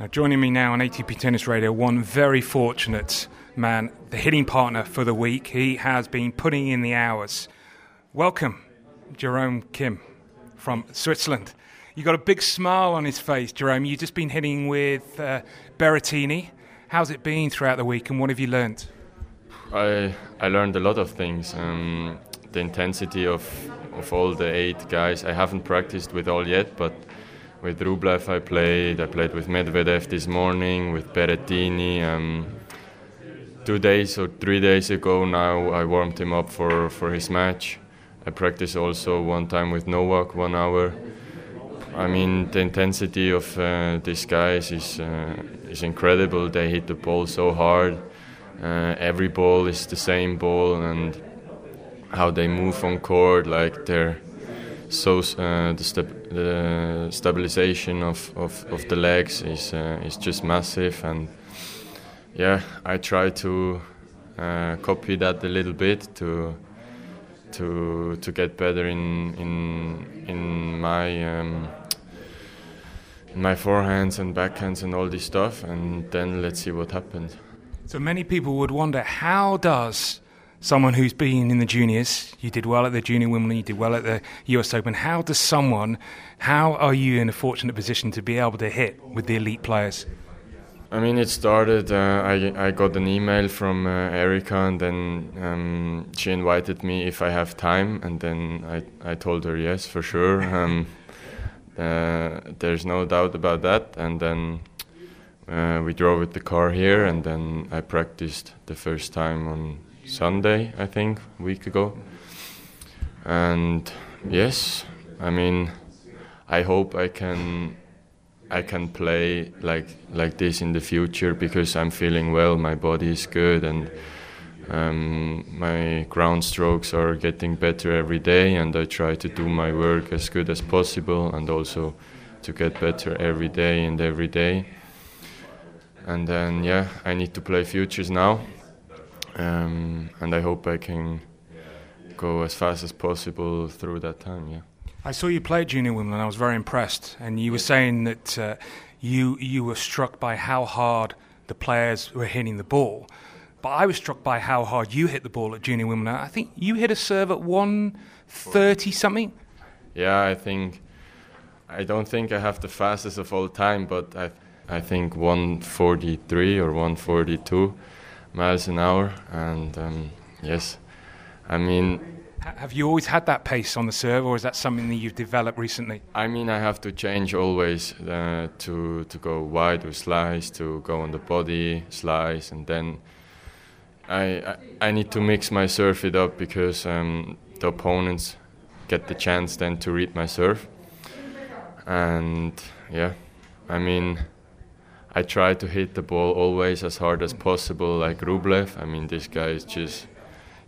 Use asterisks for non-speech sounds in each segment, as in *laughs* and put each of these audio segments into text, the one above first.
Now, joining me now on ATP Tennis Radio, one very fortunate man, the hitting partner for the week. He has been putting in the hours. Welcome, Jerome Kym from Switzerland. You got a big smile on his face, Jerome. You've just been hitting with uh, Berrettini. How's it been throughout the week, and what have you learned? I I learned a lot of things. Um, the intensity of of all the eight guys. I haven't practiced with all yet, but with Rublev I played. I played with Medvedev this morning, with Berrettini. Um, two days or three days ago now I warmed him up for, for his match. I practiced also one time with Novak, one hour. I mean, the intensity of uh, these guys is, uh, is incredible. They hit the ball so hard. Uh, every ball is the same ball, and how they move on court, like they're so uh, the, the, stabilization of, of, of the legs is uh, is just massive and yeah I try to uh, copy that a little bit to to to get better in in in my um, in my forehands and backhands and all this stuff and then let's see what happens. So many people would wonder how does someone who's been in the juniors, you did well at the Junior Wimbledon, you did well at the US Open. How does someone, how are you in a fortunate position to be able to hit with the elite players? I mean, it started. Uh, I I got an email from uh, Erica, and then um, she invited me if I have time, and then I I told her yes for sure. *laughs* Um, uh, there's no doubt about that, and then uh, we drove with the car here, and then I practiced the first time on Sunday, I think, a week ago. And yes, I mean, I hope I can I can play like like this in the future because I'm feeling well, my body is good, and um, my ground strokes are getting better every day, and I try to do my work as good as possible, and also to get better every day and every day. And then yeah, I need to play futures now, um, and I hope I can go as fast as possible through that time. Yeah. I saw you play at Junior Wimbledon. I was very impressed, and you were saying that uh, you you were struck by how hard the players were hitting the ball. But I was struck by how hard you hit the ball at Junior Wimbledon. I think you hit a serve at one thirty something. Yeah, I think I don't think I have the fastest of all time, but I I think 143 or 142 miles an hour. And um, yes, I mean. Have you always had that pace on the serve, or is that something that you've developed recently? I mean, I have to change always uh, to to go wide with slice, to go on the body slice, and then I I, I need to mix my serve it up because um, the opponents get the chance then to read my serve, and yeah, I mean I try to hit the ball always as hard as possible, like Rublev. I mean, this guy is just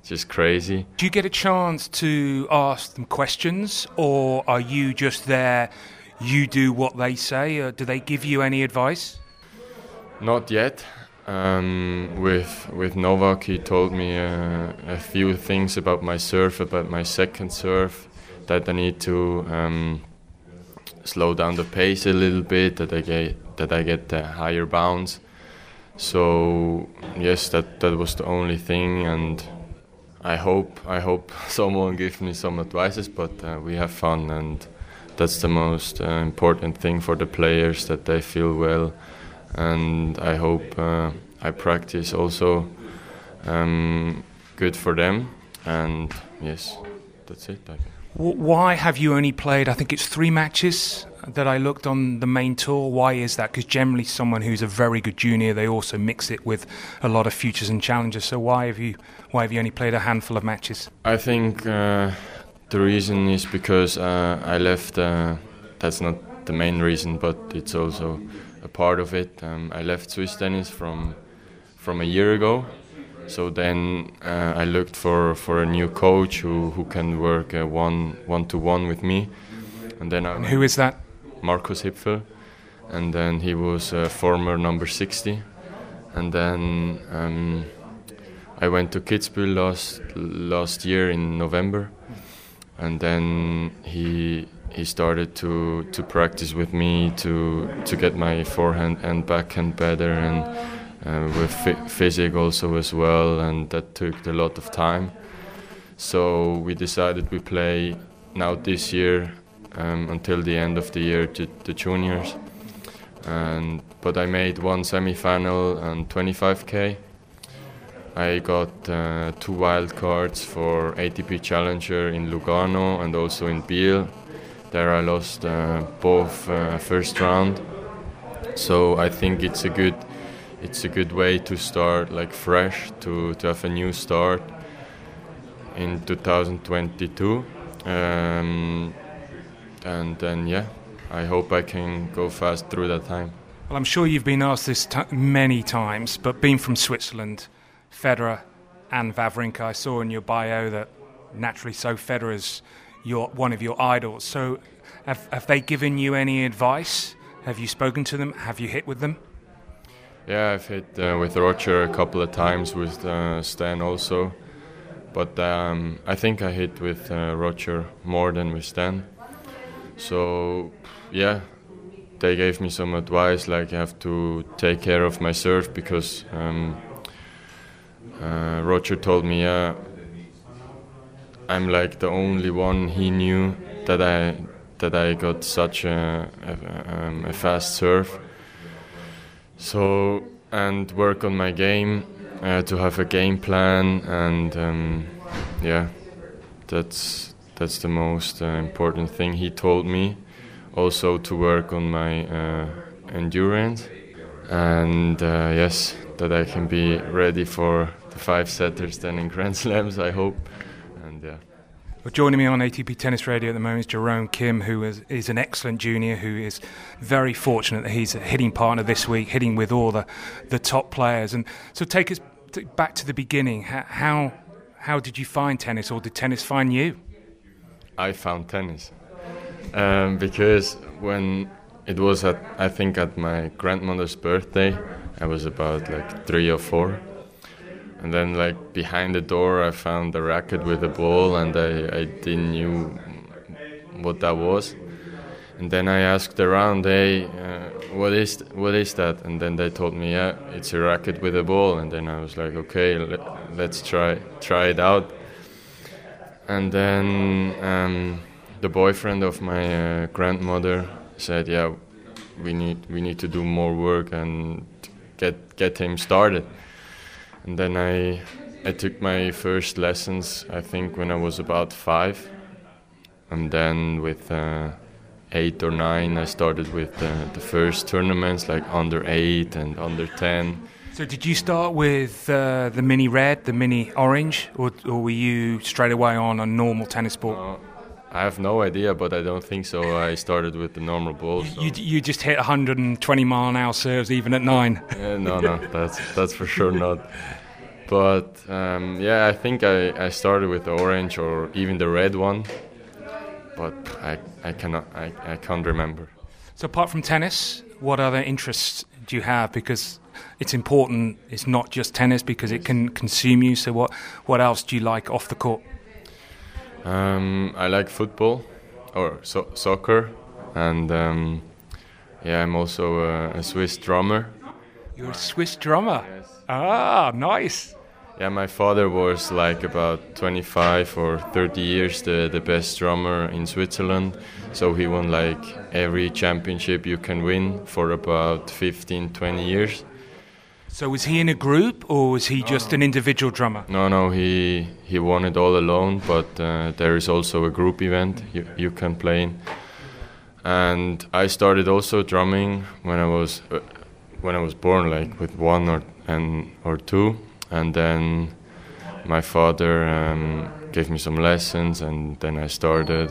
just crazy. Do you get a chance to ask them questions, or are you just there? You do what they say. Or do they give you any advice? Not yet. Um, with with Novak, he told me uh, a few things about my serve, about my second serve, that I need to um, slow down the pace a little bit, that I get that I get higher bounce. So yes, that that was the only thing, and I hope I hope *laughs* someone gives me some advices. But uh, we have fun, and that's the most uh, important thing for the players that they feel well, and I hope uh, I practice also um, good for them. And yes, that's it. Why have you only played? I think it's three matches that I looked on the main tour. Why is that? Because generally, someone who's a very good junior, they also mix it with a lot of futures and challenges. So why have you why have you only played a handful of matches? I think uh, the reason is because uh, I left. Uh, that's not the main reason, but it's also a part of it. Um, I left Swiss tennis from from a year ago. So then uh, I looked for, for a new coach who, who can work uh, one one to one with me, and then I, and who is that? Markus Hipfel, and then he was a former number 60. And then um, I went to Kitzbühel last last year in November, and then he he started to, to practice with me to to get my forehand and backhand better and uh, with fi- physic also as well and that took a lot of time so we decided we play now this year um, until the end of the year to the juniors and but I made one semi-final and 25k I got uh, two wild cards for ATP Challenger in Lugano and also in Biel. There I lost uh, both uh, first round. So I think it's a good it's a good way to start like fresh to, to have a new start in 2022. Um, and then yeah, I hope I can go fast through that time. Well, I'm sure you've been asked this t- many times, but being from Switzerland, Federer and Wawrinka. I saw in your bio that naturally so Federer's your one of your idols. So have, have they given you any advice? Have you spoken to them? Have you hit with them? Yeah, I've hit uh, with Roger a couple of times, with uh, Stan also. But um, I think I hit with uh, Roger more than with Stan. So, yeah, they gave me some advice like I have to take care of my serve because um, uh, Roger told me, I'm like the only one he knew that I that I got such a, a, um, a fast serve. So and work on my game uh, to have a game plan and um, yeah, that's that's the most uh, important thing he told me. Also to work on my uh, endurance and uh, yes, that I can be ready for the five setters then in Grand *laughs* Slams. I hope, and yeah. Well, joining me on ATP Tennis Radio at the moment is Jerome Kym, who is, is, an excellent junior, who is very fortunate that he's a hitting partner this week, hitting with all the, the top players. And so, take us back to the beginning. How how did you find tennis, or did tennis find you? I found tennis um, because when it was at I think at my grandmother's birthday, I was about like three or four and then like behind the door I found a racket with a ball and I, I didn't knew what that was. And then I asked around hey uh, what is what is that? And then they told me yeah it's a racket with a ball. And then I was like okay let, us try try it out. And then um, the boyfriend of my uh, grandmother said yeah we need we need to do more work and get get him started and then I I took my first lessons I think when I was about five, and then with uh, eight or nine I started with the, the first tournaments like under eight and under ten. So did you start with uh, the mini red, the mini orange, or, or, were you straight away on a normal tennis ball? I have no idea, but I don't think so. I started with the normal ball. So. You, you just hit 120 mile an hour serves even at nine. *laughs* Yeah, no, no, that's that's for sure not. But um, yeah, I think I, I started with the orange or even the red one, but I, I cannot I, I can't remember. So apart from tennis, what other interests do you have? Because it's important. It's not just tennis because it can consume you. So what what else do you like off the court? Um, I like football or so- soccer, and um, yeah, I'm also a, a, Swiss drummer. You're a Swiss drummer. Yes. Ah, nice. Yeah, my father was like about 25 or 30 years the, the best drummer in Switzerland. So he won like every championship you can win for about 15, 20 years. So was he in a group or was he just an individual drummer? No, no, he he won it all alone. But uh, there is also a group event you, you can play in. And I started also drumming when I was uh, when I was born, like with one or and or two, and then my father um, gave me some lessons, and then I started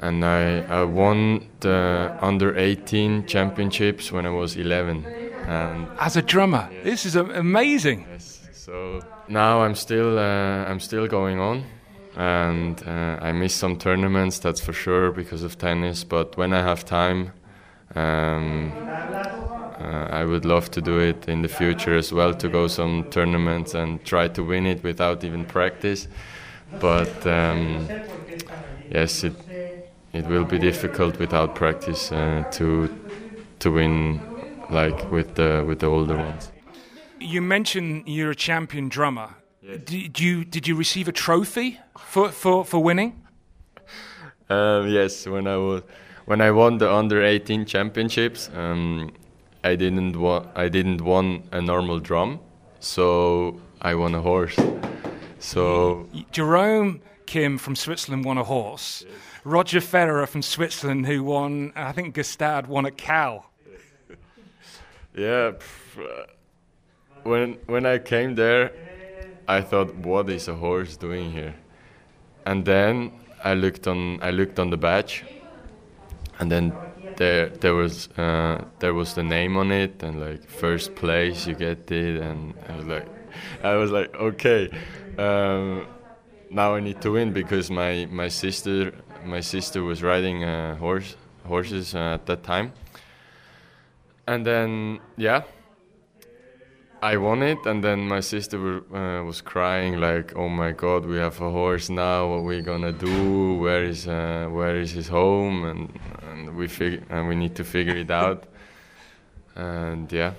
and I, I won the under 18 championships when I was 11. And As a drummer, yes. this is amazing. Yes. So now I'm still uh, I'm still going on, and uh, I miss some tournaments. That's for sure because of tennis. But when I have time, um, uh, I would love to do it in the future as well to go some tournaments and try to win it without even practice. But um, yes, it it will be difficult without practice uh, to to win like with the with the older ones. You mentioned you're a champion drummer. Yes. Did you did you receive a trophy for for, for winning? Um, yes, when I was when I won the under 18 championships, um, I didn't wa- I didn't won a normal drum, so I won a horse. So Jerome Kym from Switzerland won a horse. Yes. Roger Federer from Switzerland, who won, I think Gstaad won a cow. Yeah, when when I came there, I thought, what is a horse doing here? And then I looked on I looked on the badge, and then there there was uh, there was the name on it, and like first place you get it, and I was like, I was like, okay. Um, now I need to win because my, my sister my sister was riding uh, horse horses uh, at that time, and then yeah, I won it, and then my sister uh, was crying like, "Oh my God, we have a horse now. What are we gonna do? Where is uh, where is his home?" And, and we fig- and we need to figure it out. And yeah.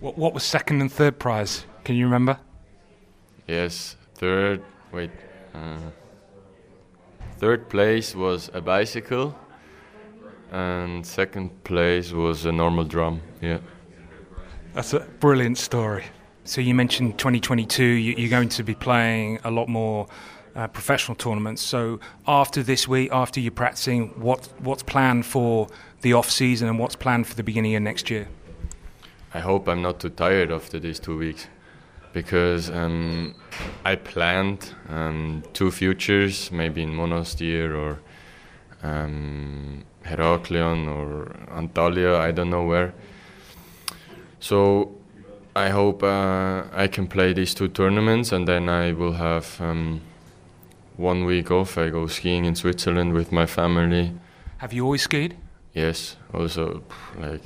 What what was second and third prize? Can you remember? Yes, third. Wait. Uh, third place was a bicycle, and second place was a normal drum. Yeah. That's a brilliant story. So you mentioned 2022, you're going to be playing a lot more uh, professional tournaments. So after this week, after you're practicing, what what's planned for the off season and what's planned for the beginning of next year? I hope I'm not too tired after these two weeks because um, I planned um, two futures, maybe in Monastir or um, Heraklion or Antalya, I don't know where. So I hope uh, I can play these two tournaments and then I will have um, one week off. I go skiing in Switzerland with my family. Have you always skied? Yes, also like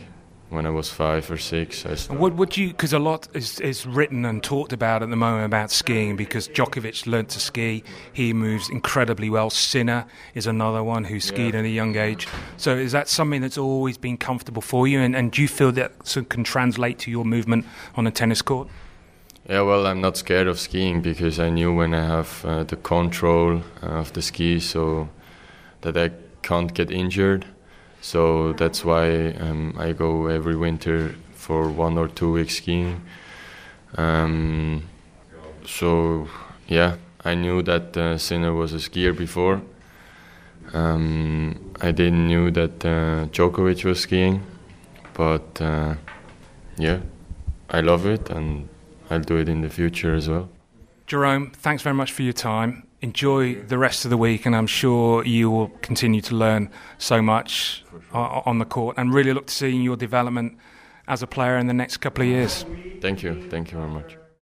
when I was five or six. I what would you? Because a lot is, is written and talked about at the moment about skiing. Because Djokovic learned to ski, he moves incredibly well. Sinner is another one who skied yeah. at a young age. So is that something that's always been comfortable for you? And, and do you feel that can translate to your movement on a tennis court? Yeah, well, I'm not scared of skiing because I knew when I have uh, the control of the ski, so that I can't get injured. So that's why um, I go every winter for one or two weeks skiing. Um, so yeah, I knew that uh, Sinner was a skier before. Um, I didn't knew that uh, Djokovic was skiing, but uh, yeah, I love it and I'll do it in the future as well. Jerome, thanks very much for your time. Enjoy the rest of the week, and I'm sure you will continue to learn so much on the court and really look to seeing your development as a player in the next couple of years. Thank you. Thank you very much.